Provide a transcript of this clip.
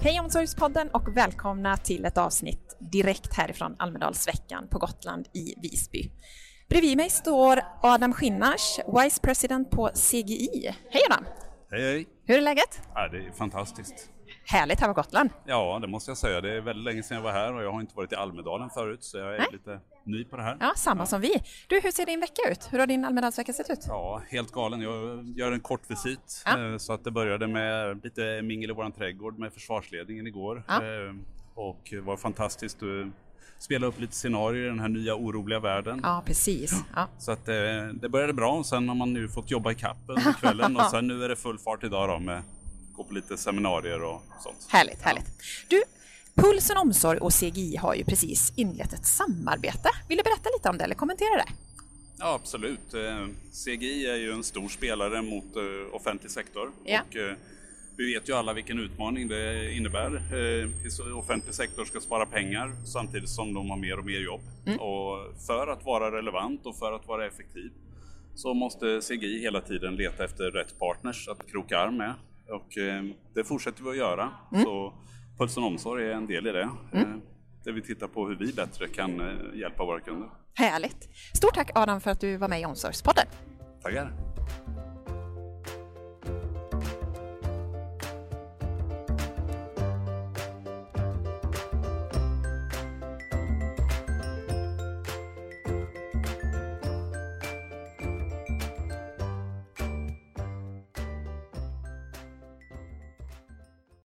Hej Omsorgspodden och välkomna till ett avsnitt direkt härifrån Almedalsveckan på Gotland i Visby. Bredvid mig står Adam Skinnars, Vice President på CGI. Hej Adam! Hej hej! Hur är läget? Ja, det är fantastiskt. Härligt här på Gotland. Ja, det måste jag säga. Det är väldigt länge sedan jag var här och jag har inte varit i Almedalen förut så jag är Nej. lite ny på det här. Ja, samma som vi. Du, hur ser din vecka ut? Hur har din Almedalsvecka sett ut? Ja, helt galen. Jag gör en kort visit. Ja. Eh, Så att det började med lite mingel i våran trädgård med försvarsledningen igår. Ja. Eh, Och det var fantastiskt spela upp lite scenarier i den här nya oroliga världen. Ja, precis. Ja. Så att eh, det började bra och sen har man nu fått jobba i kapp under kvällen och sen nu är det full fart idag då med gå på lite seminarier och sånt. Härligt, härligt. Du, Pulsen Omsorg och CGI har ju precis inlett ett samarbete. Vill du berätta lite om det eller kommentera det? Ja, absolut. Eh, CGI är ju en stor spelare mot eh, offentlig sektor. Ja. Och, eh, vi vet ju alla vilken utmaning det innebär. Offentlig sektor ska spara pengar samtidigt som de har mer och mer jobb. Och för att vara relevant och för att vara effektiv så måste CGI hela tiden leta efter rätt partners att kroka arm med. Och eh, det fortsätter vi att göra. Så Pulsen Omsorg är en del i det. Eh, där vi tittar på hur vi bättre kan eh, hjälpa våra kunder. Härligt. Stort tack Adam för att du var med i Omsorgspodden. Tackar!